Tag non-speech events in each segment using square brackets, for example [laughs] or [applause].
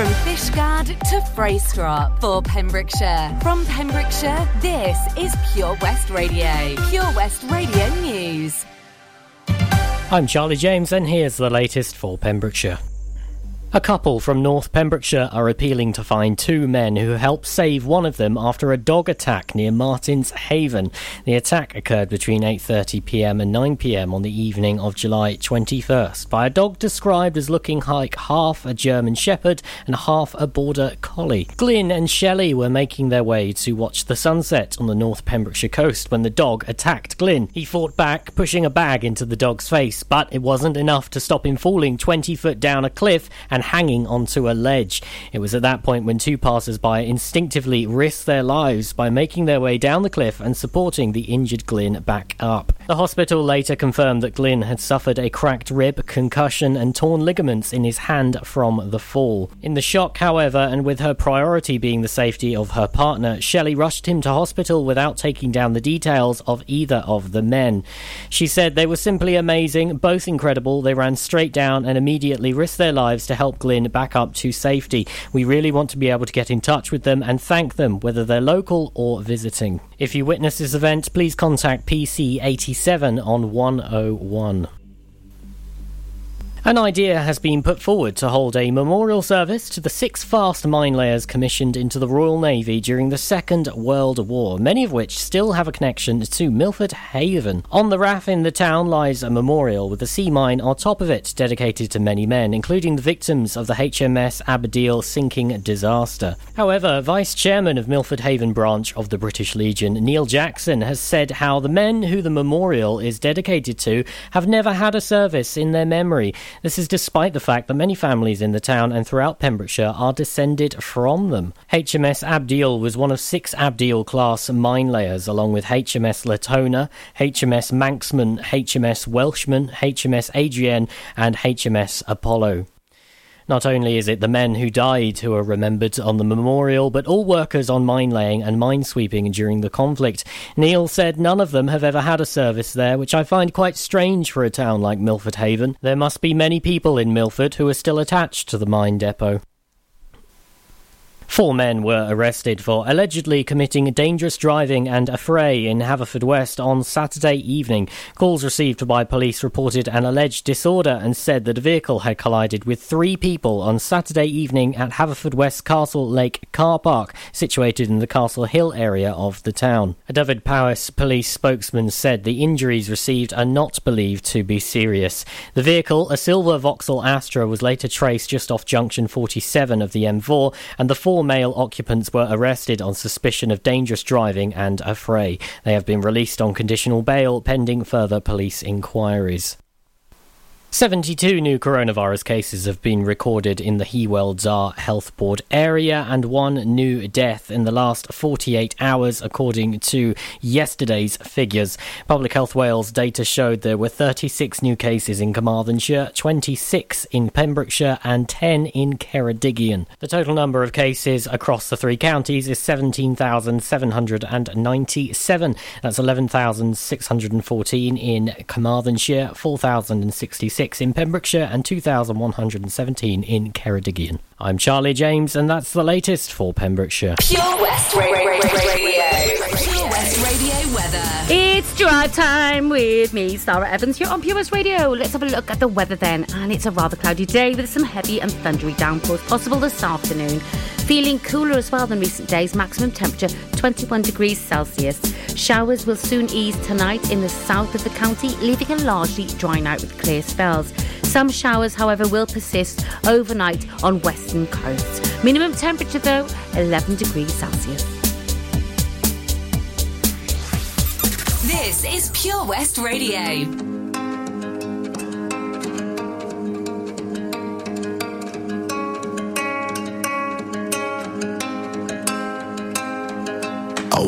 From Fishguard to Freystrop for Pembrokeshire. From Pembrokeshire, this is Pure West Radio. Pure West Radio News. I'm Charlie James, and here's the latest for Pembrokeshire. A couple from North Pembrokeshire are appealing to find two men who helped save one of them after a dog attack near Martins Haven. The attack occurred between 8:30 p.m. and 9 p.m. on the evening of July 21st by a dog described as looking like half a German shepherd and half a border collie. Glynn and Shelley were making their way to watch the sunset on the North Pembrokeshire coast when the dog attacked Glynn. He fought back, pushing a bag into the dog's face, but it wasn't enough to stop him falling 20 foot down a cliff and and hanging onto a ledge. It was at that point when two passers by instinctively risked their lives by making their way down the cliff and supporting the injured Glyn back up. The hospital later confirmed that Glyn had suffered a cracked rib, concussion, and torn ligaments in his hand from the fall. In the shock, however, and with her priority being the safety of her partner, Shelley rushed him to hospital without taking down the details of either of the men. She said they were simply amazing, both incredible. They ran straight down and immediately risked their lives to help help Glyn back up to safety. We really want to be able to get in touch with them and thank them, whether they're local or visiting. If you witness this event, please contact PC87 on 101. An idea has been put forward to hold a memorial service to the six fast mine layers commissioned into the Royal Navy during the Second World War, many of which still have a connection to Milford Haven. On the Rath in the town lies a memorial with a sea mine on top of it dedicated to many men, including the victims of the HMS Abdiel sinking disaster. However, Vice Chairman of Milford Haven branch of the British Legion, Neil Jackson, has said how the men who the memorial is dedicated to have never had a service in their memory. This is despite the fact that many families in the town and throughout Pembrokeshire are descended from them. HMS Abdiel was one of six Abdiel class mine layers, along with HMS Latona, HMS Manxman, HMS Welshman, HMS Ariadne, and HMS Apollo. Not only is it the men who died who are remembered on the memorial, but all workers on mine laying and mine sweeping during the conflict. Neil said none of them have ever had a service there, which I find quite strange for a town like Milford Haven. There must be many people in Milford who are still attached to the mine depot. Four men were arrested for allegedly committing dangerous driving and affray in Haverfordwest on Saturday evening. Calls received by police reported an alleged disorder and said that a vehicle had collided with three people on Saturday evening at Haverfordwest Castle Lake car park, situated in the Castle Hill area of the town. A Dyfed-Powys police spokesman said the injuries received are not believed to be serious. The vehicle, a silver Vauxhall Astra, was later traced just off junction 47 of the M4, and the four Four male occupants were arrested on suspicion of dangerous driving and affray. They have been released on conditional bail pending further police inquiries. 72 new coronavirus cases have been recorded in the Hywel Dda Health Board area and one new death in the last 48 hours, according to yesterday's figures. Public Health Wales data showed there were 36 new cases in Carmarthenshire, 26 in Pembrokeshire, and 10 in Ceredigion. The total number of cases across the three counties is 17,797. That's 11,614 in Carmarthenshire, 4,066 in Pembrokeshire and 2,117 in Ceredigion. I'm Charlie James, and that's the latest for Pembrokeshire. Pure West Radio. Pure West Radio weather. It's drive time with me, Sara Evans, here on Pure West Radio. Let's have a look at the weather then. And it's a rather cloudy day with some heavy and thundery downpours possible this afternoon. Feeling cooler as well than recent days, maximum temperature 21 degrees Celsius. Showers will soon ease tonight in the south of the county, leaving a largely dry night with clear spells. Some showers, however, will persist overnight on western coasts. Minimum temperature, though, 11 degrees Celsius. This is Pure West Radio.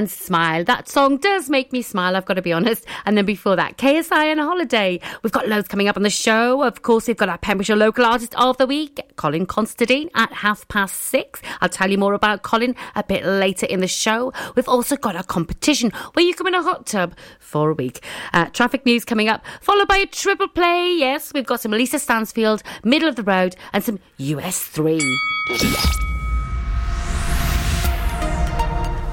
And smile. That song does make me smile, I've got to be honest. And then before that, KSI and a holiday. We've got loads coming up on the show. Of course, we've got our Pembrokeshire Local Artist of the Week, Colin Constantine, at half past six. I'll tell you more about Colin a bit later in the show. We've also got a competition where you come in a hot tub for a week. Uh, traffic news coming up, followed by a triple play. Yes, we've got some Lisa Stansfield, Middle of the Road, and some US3.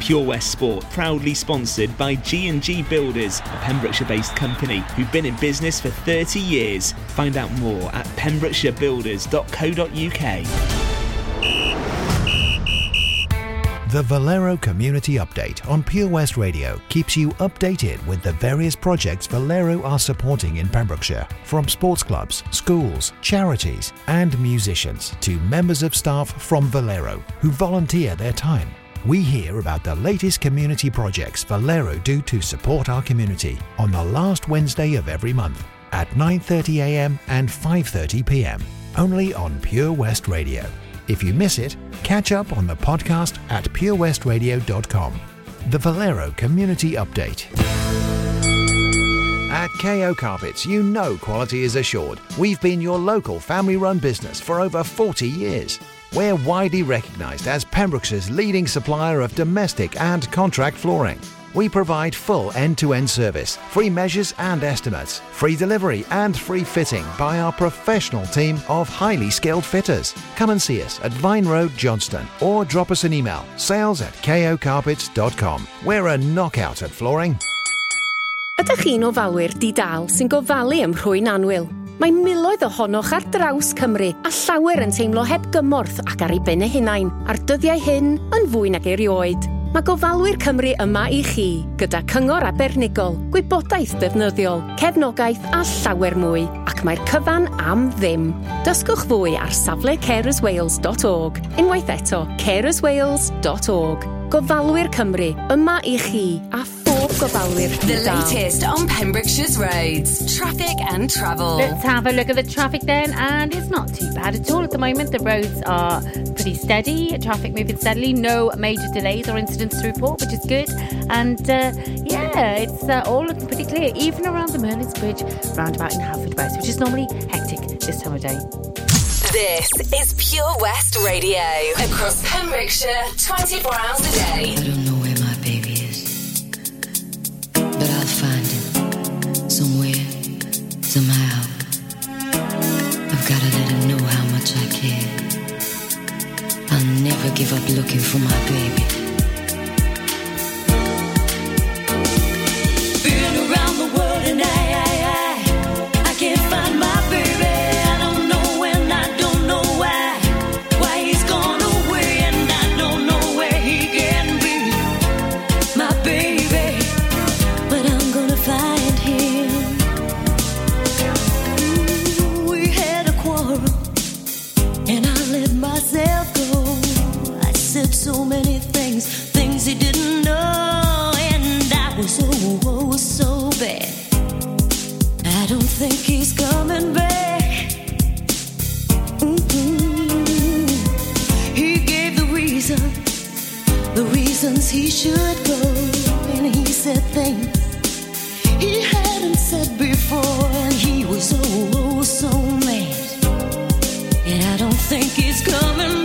Pure West Sport, proudly sponsored by G&G Builders, a Pembrokeshire-based company who've been in business for 30 years. Find out more at pembrokeshirebuilders.co.uk. The Valero Community Update on Pure West Radio keeps you updated with the various projects Valero are supporting in Pembrokeshire, from sports clubs, schools, charities, and musicians to members of staff from Valero who volunteer their time we hear about the latest community projects Valero do to support our community on the last Wednesday of every month at 9.30am and 5.30pm, only on Pure West Radio. If you miss it, catch up on the podcast at purewestradio.com. The Valero Community Update. At KO Carpets, you know quality is assured. We've been your local family run business for over 40 years. We're widely recognised as Pembrokeshire's leading supplier of domestic and contract flooring. We provide full end-to-end service, free measures and estimates, free delivery and free fitting by our professional team of highly skilled fitters. Come and see us at Vine Road, Johnston or drop us an email, sales at kocarpets.com. We're a knockout at flooring. Ydych chi'n ofalwyr di-dal sy'n gofalu ym rhwy'n anwyl? Mae miloedd ohonoch ar draws Cymru a llawer yn teimlo heb gymorth ac ar ei ben eu hunain a'r dyddiau hyn yn fwy nag erioed. Mae gofalwyr Cymru yma i chi, gyda cyngor abernigol, gwybodaeth defnyddiol, cefnogaeth a llawer mwy, ac mae'r cyfan am ddim. Dysgwch fwy ar safle carerswales.org, unwaith eto carerswales.org. Gofalwyr Cymru yma i chi a The latest on Pembrokeshire's roads, traffic and travel. Let's have a look at the traffic then, and it's not too bad at all at the moment. The roads are pretty steady, traffic moving steadily, no major delays or incidents to report, which is good. And uh, yeah, it's uh, all looking pretty clear, even around the Merlin's Bridge roundabout in Haverfordwest, which is normally hectic this time of day. This is Pure West Radio across Pembrokeshire 24 hours a day. Care. I'll never give up looking for my baby. He go, and he said things he hadn't said before, and he was oh, oh so mad. And I don't think he's coming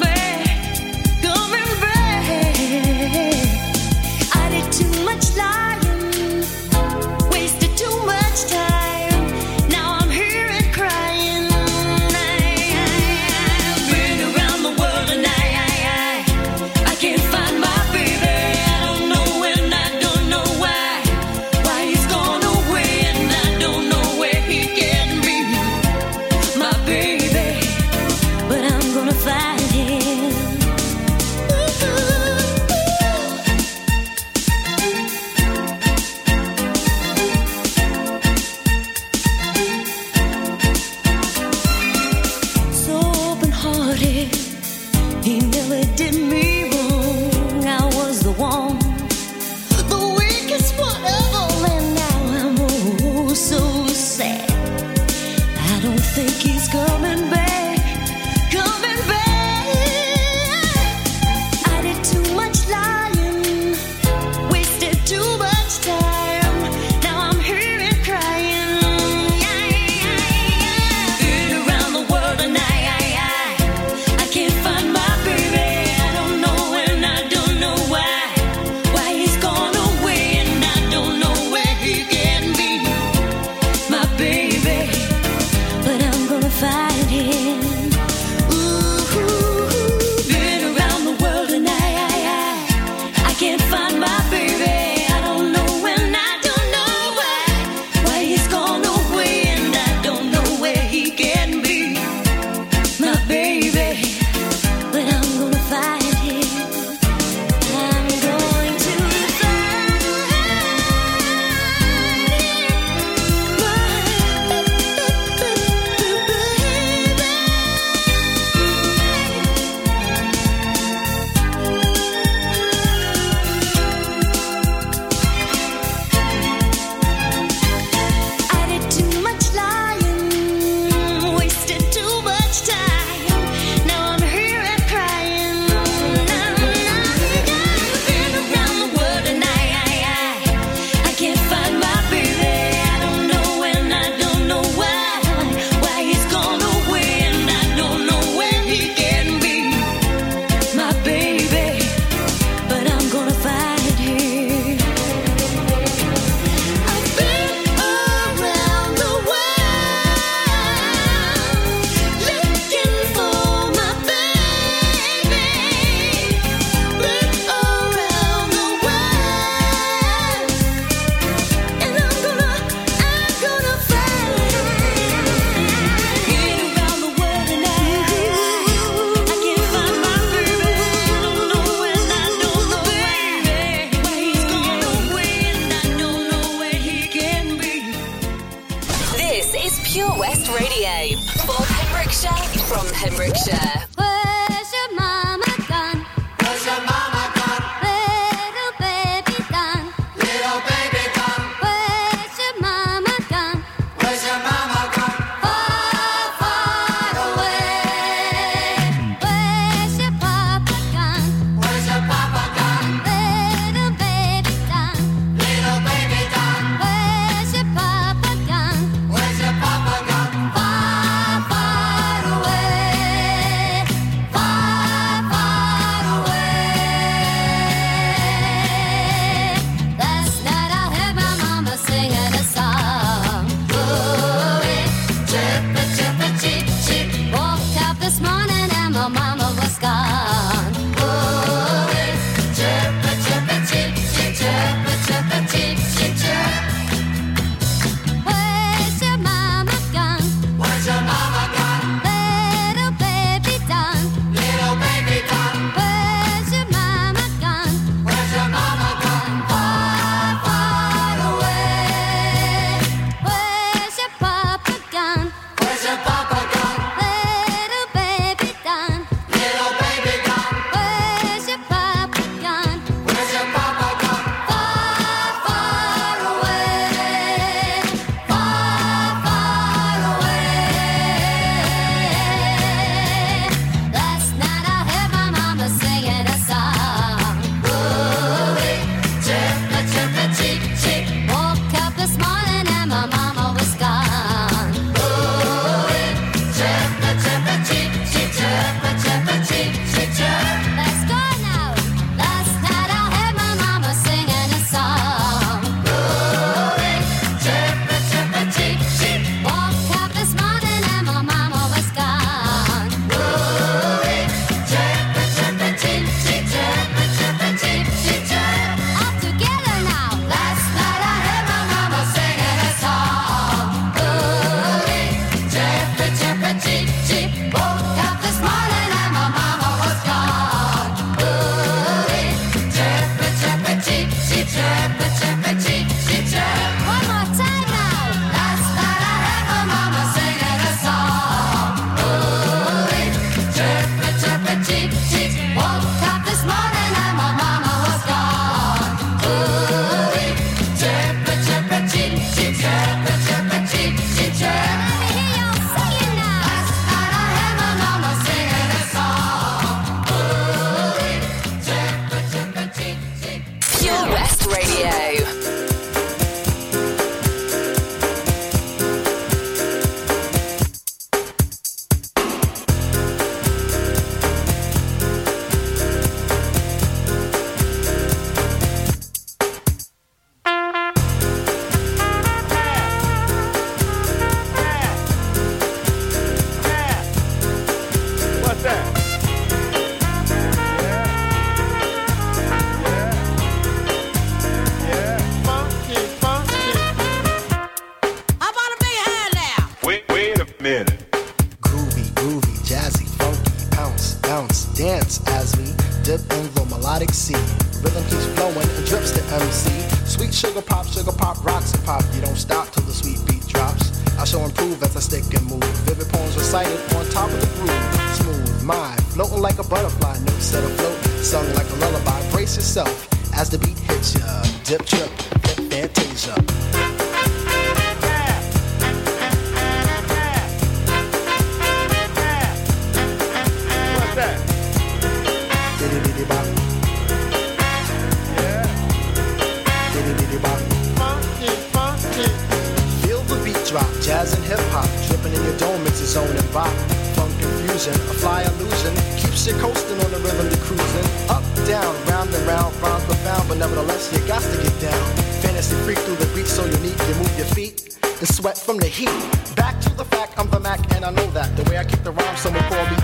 your dome, it's a zone and bop. Funk confusion, a fly illusion, keeps you coasting on the rhythm to cruising. Up, down, round and round, rhymes profound, but nevertheless you got to get down. Fantasy freak through the beat so unique, you move your feet and sweat from the heat. Back to the fact, I'm the Mac, and I know that. The way I kick the rhyme, someone call me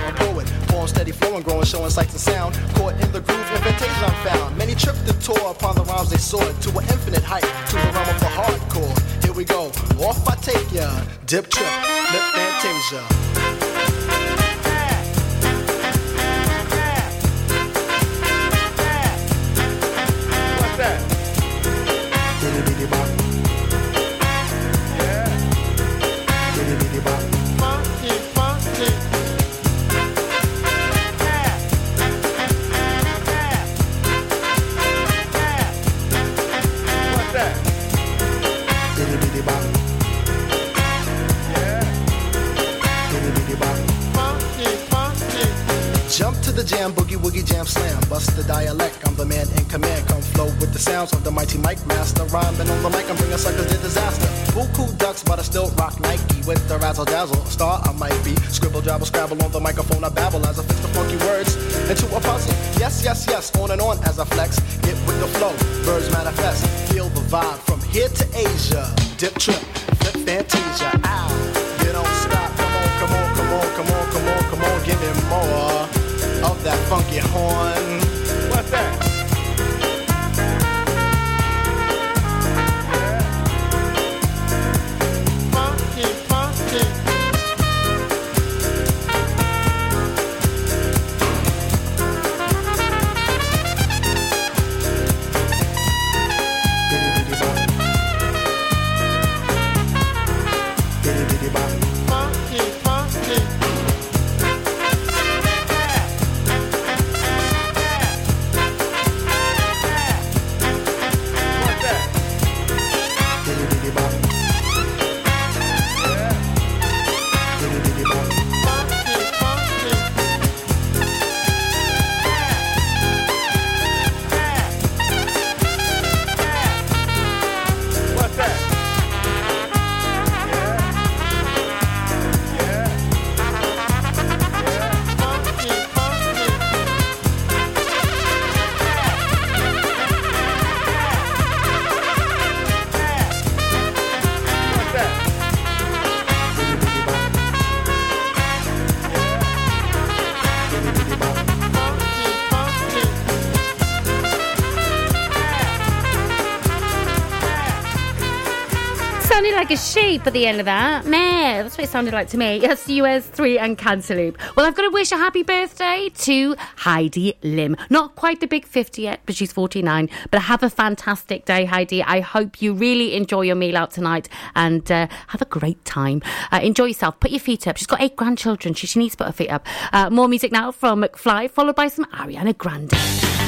steady flowing, growing, showing sights and sound. Caught in the groove, invitation found. Many tripped the tour upon the rhymes they soared to an infinite height, to the realm of the hardcore. Here we go, off I take ya. Dip trip, lip fantasia. Sounds of the mighty mic master. Rhyming on the mic, I'm bringing suckers to disaster. Buku ducks, but I still rock Nike with the razzle dazzle. Star I might be. Scribble, jabble, scrabble on the microphone. I a sheep at the end of that. Meh, that's what it sounded like to me. [laughs] Yes, US3 and Cantaloop. Well, I've got to wish a happy birthday to Heidi Lim. Not quite the big 50 yet, but she's 49. But have a fantastic day, Heidi. I hope you really enjoy your meal out tonight and uh, have a great time. Uh, enjoy yourself. Put your feet up. She's got eight grandchildren. She, she needs to put her feet up. Uh, more music now from McFly, followed by some Ariana Grande.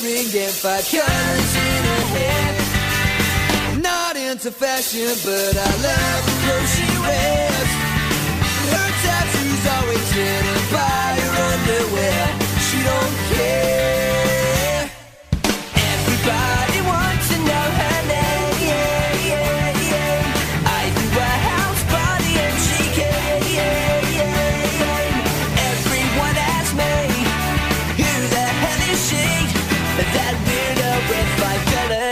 A ring and five colors in her hair. Not into fashion, but I love the clothes she wears. Her tattoos always hidden by her underwear. She don't care.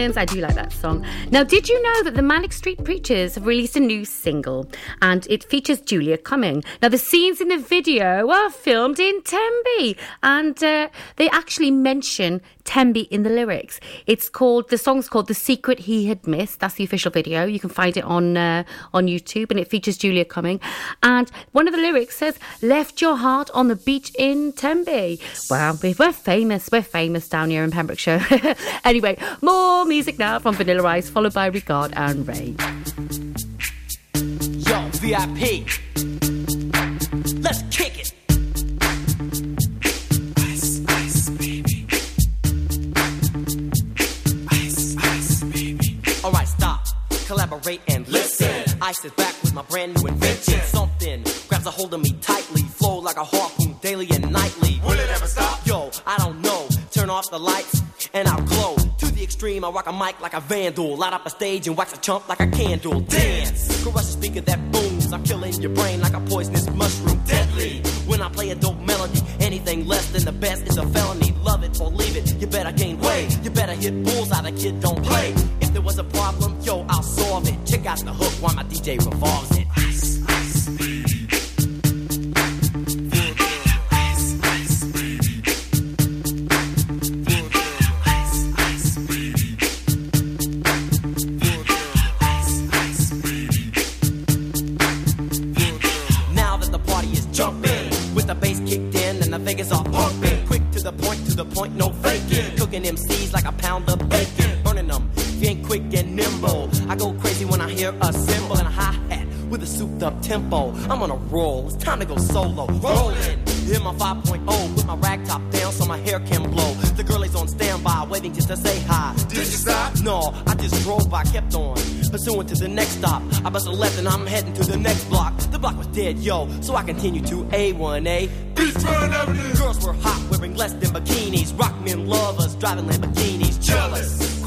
I do like that song. Now, did you know that the Manic Street Preachers have released a new single and it features Julia Cumming? Now, the scenes in the video are filmed in Tenby and uh, they actually mention Tenby in the lyrics. It's called the song's called "The Secret He Had Missed." That's the official video. You can find it on uh, on YouTube, and it features Julia Cumming. And one of the lyrics says, "Left your heart on the beach in Tenby." Wow, we- we're famous. We're famous down here in Pembrokeshire. [laughs] anyway, more music now from Vanilla Ice, followed by Regard and RAYE. Yo, VIP. Let's kick it. Ice is back with my brand new invention. Something grabs a hold of me tightly. Flow like a harpoon daily and nightly. Will it ever stop? Yo, I don't know. Turn off the lights and I'll glow. To the extreme, I rock a mic like a vandal. Light up a stage and wax a chump like a candle. Dance. Crush a speaker that booms. I'm killing your brain like a poisonous mushroom. Deadly. When I play a dope melody, anything less than the best is a felony. Love it or leave it. You better gain weight. You better hit bulls out. The kid don't play. If there was a problem, yo, I'll solve it. Check out the hook while my DJ revolves it. Ice, ice, baby. Ice, ice, baby. Ice, ice, baby. Ice, ice, baby. Now that the party is jumping, with the bass kicked in and the Vegas are pumping. Quick to the point, to the point, no faking. Cooking MCs like a pound of bacon. Burning them, ain't quick and nimble. I go hear a cymbal and a hi hat with a souped up tempo. I'm on a roll, it's time to go solo. Rolling in my 5.0 with my rag top down so my hair can blow. The girl is on standby, waiting just to say hi. Did you stop? No, I just drove by, kept on. Pursuing to the next stop. I bust a left and I'm heading to the next block. The block was dead, yo, so I continue to A1A. Beachfront Avenue. Girls were hot, wearing less than bikinis. Rock men lovers, driving Lamborghinis. Jealous,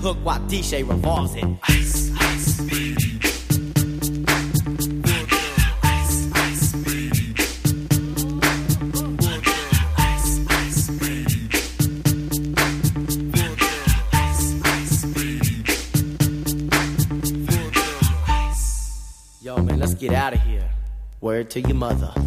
Hook while DJ revolves it. Ice, ice, baby. Yo, man, let's get out of here. Word to your mother.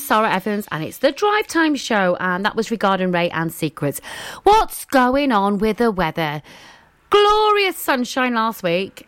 Sara Evans and it's the Drive Time Show, and that was regarding RAYE and Secrets. What's going on with the weather? Glorious sunshine last week.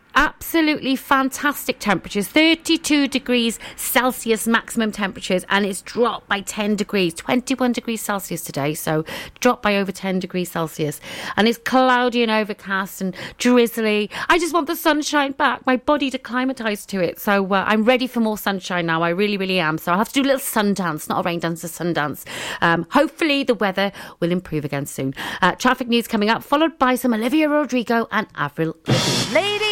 Absolutely fantastic temperatures 32 degrees Celsius maximum temperatures, and it's dropped by 10 degrees, 21 degrees Celsius today. So, dropped by over 10 degrees Celsius. And it's cloudy and overcast and drizzly. I just want the sunshine back, my body to acclimatise to it. So, uh, I'm ready for more sunshine now. I really, really am. So, I'll have to do a little sun dance, not a rain dance, a sun dance. Um, hopefully, the weather will improve again soon. Uh, traffic news coming up, followed by some Olivia Rodrigo and Avril. Ladies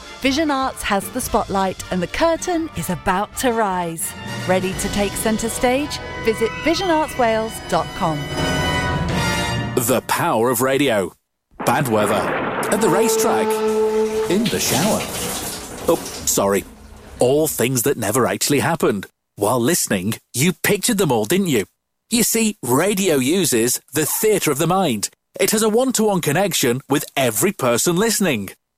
Vision Arts has the spotlight and the curtain is about to rise. Ready to take centre stage? Visit visionartswales.com. The power of radio. Bad weather. At the racetrack. In the shower. Oh, sorry. All things that never actually happened. While listening, you pictured them all, didn't you? You see, radio uses the theatre of the mind. It has a one to one connection with every person listening.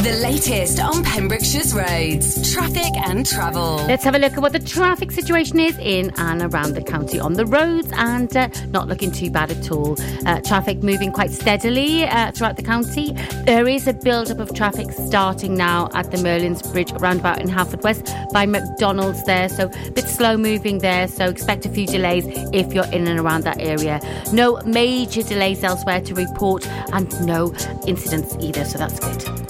The latest on Pembrokeshire's roads, traffic and travel. Let's have a look at what the traffic situation is in and around the county on the roads and uh, not looking too bad at all. Uh, traffic moving quite steadily uh, throughout the county. There is a build up of traffic starting now at the Merlin's Bridge roundabout in Haverfordwest by McDonald's there, so a bit slow moving there. So expect a few delays if you're in and around that area. No major delays elsewhere to report and no incidents either, so that's good.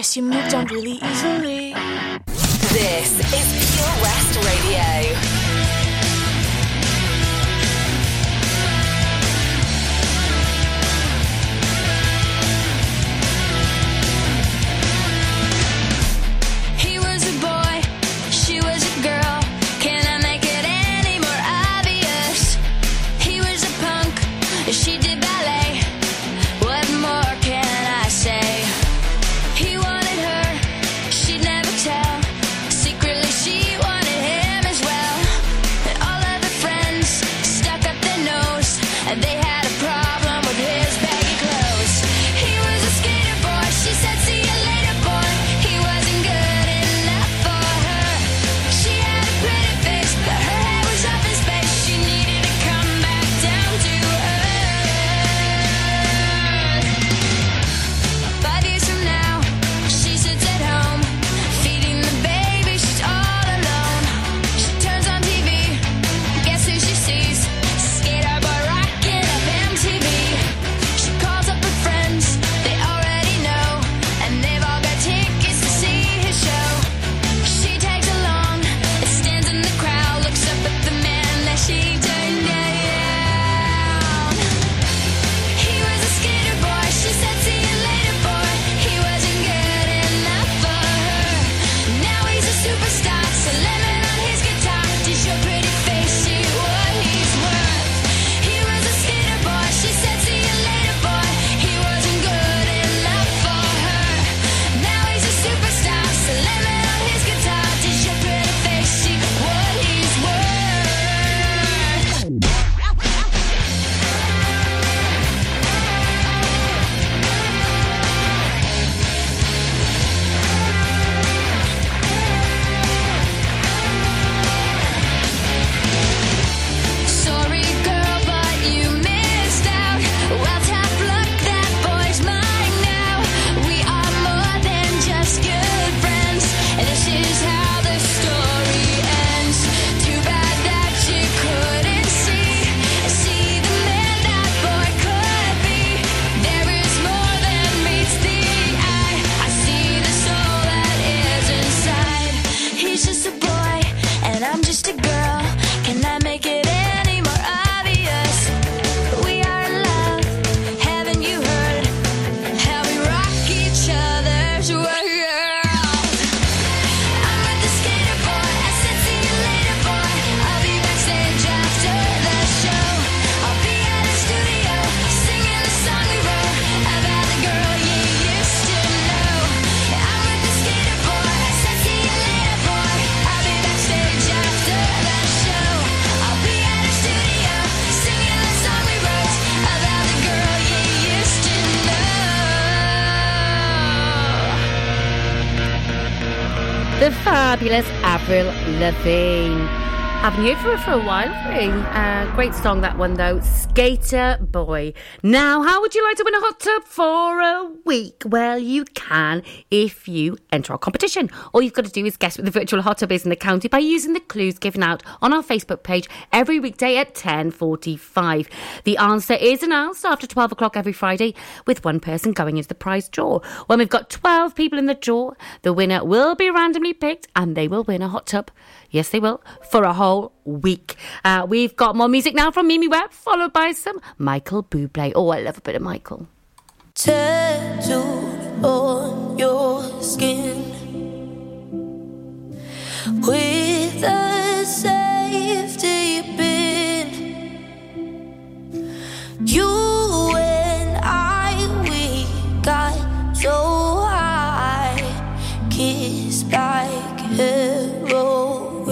Guess you fabulous Avril Lavigne. I've known for for a while, really. Uh, great song, that one, though skater boy. Now, how would you like to win a hot tub for a week? Well, you can if you enter our competition. All you've got to do is guess what the virtual hot tub is in the county by using the clues given out on our Facebook page every weekday at 10.45. The answer is announced after 12 o'clock every Friday with one person going into the prize draw. When we've got 12 people in the draw, the winner will be randomly picked and they will win a hot tub Yes, they will, for a whole week. Uh, we've got more music now from Mimi Webb, followed by some Michael Bublé. Oh, I love a bit of Michael. Tattooed on your skin. kiss like heroin.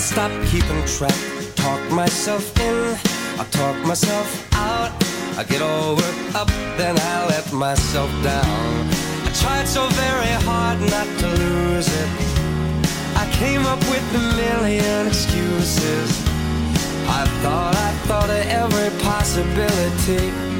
Stop keeping track. Talk myself in, I talk myself out. I get all worked up, then I let myself down. I tried so very hard not to lose it. I came up with a million excuses. I thought I thought of every possibility.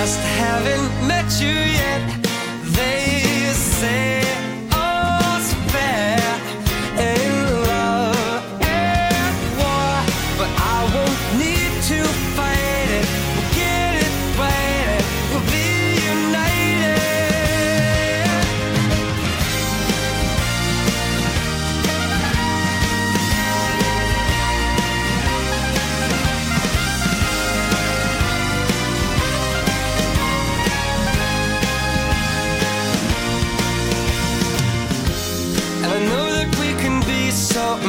Just haven't met you yet. They say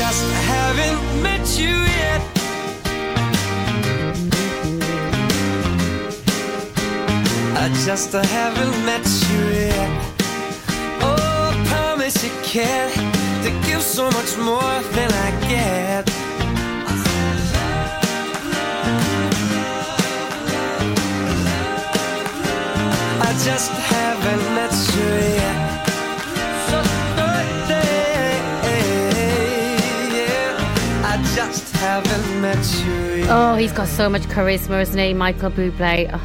just haven't met you yet. I just haven't met you yet. Oh, I promise you can't. To give so much more than I get. I just Oh, he's got so much charisma, isn't he, Michael Bublé? Oh,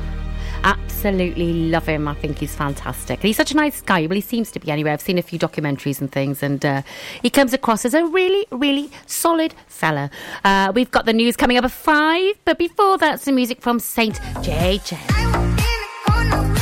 absolutely love him. I think he's fantastic. He's such a nice guy. Well, he seems to be anyway. I've seen a few documentaries and things, and uh, he comes across as a really, really solid fella. Uh, we've got the news coming up at five, but before that, some music from Saint JJ.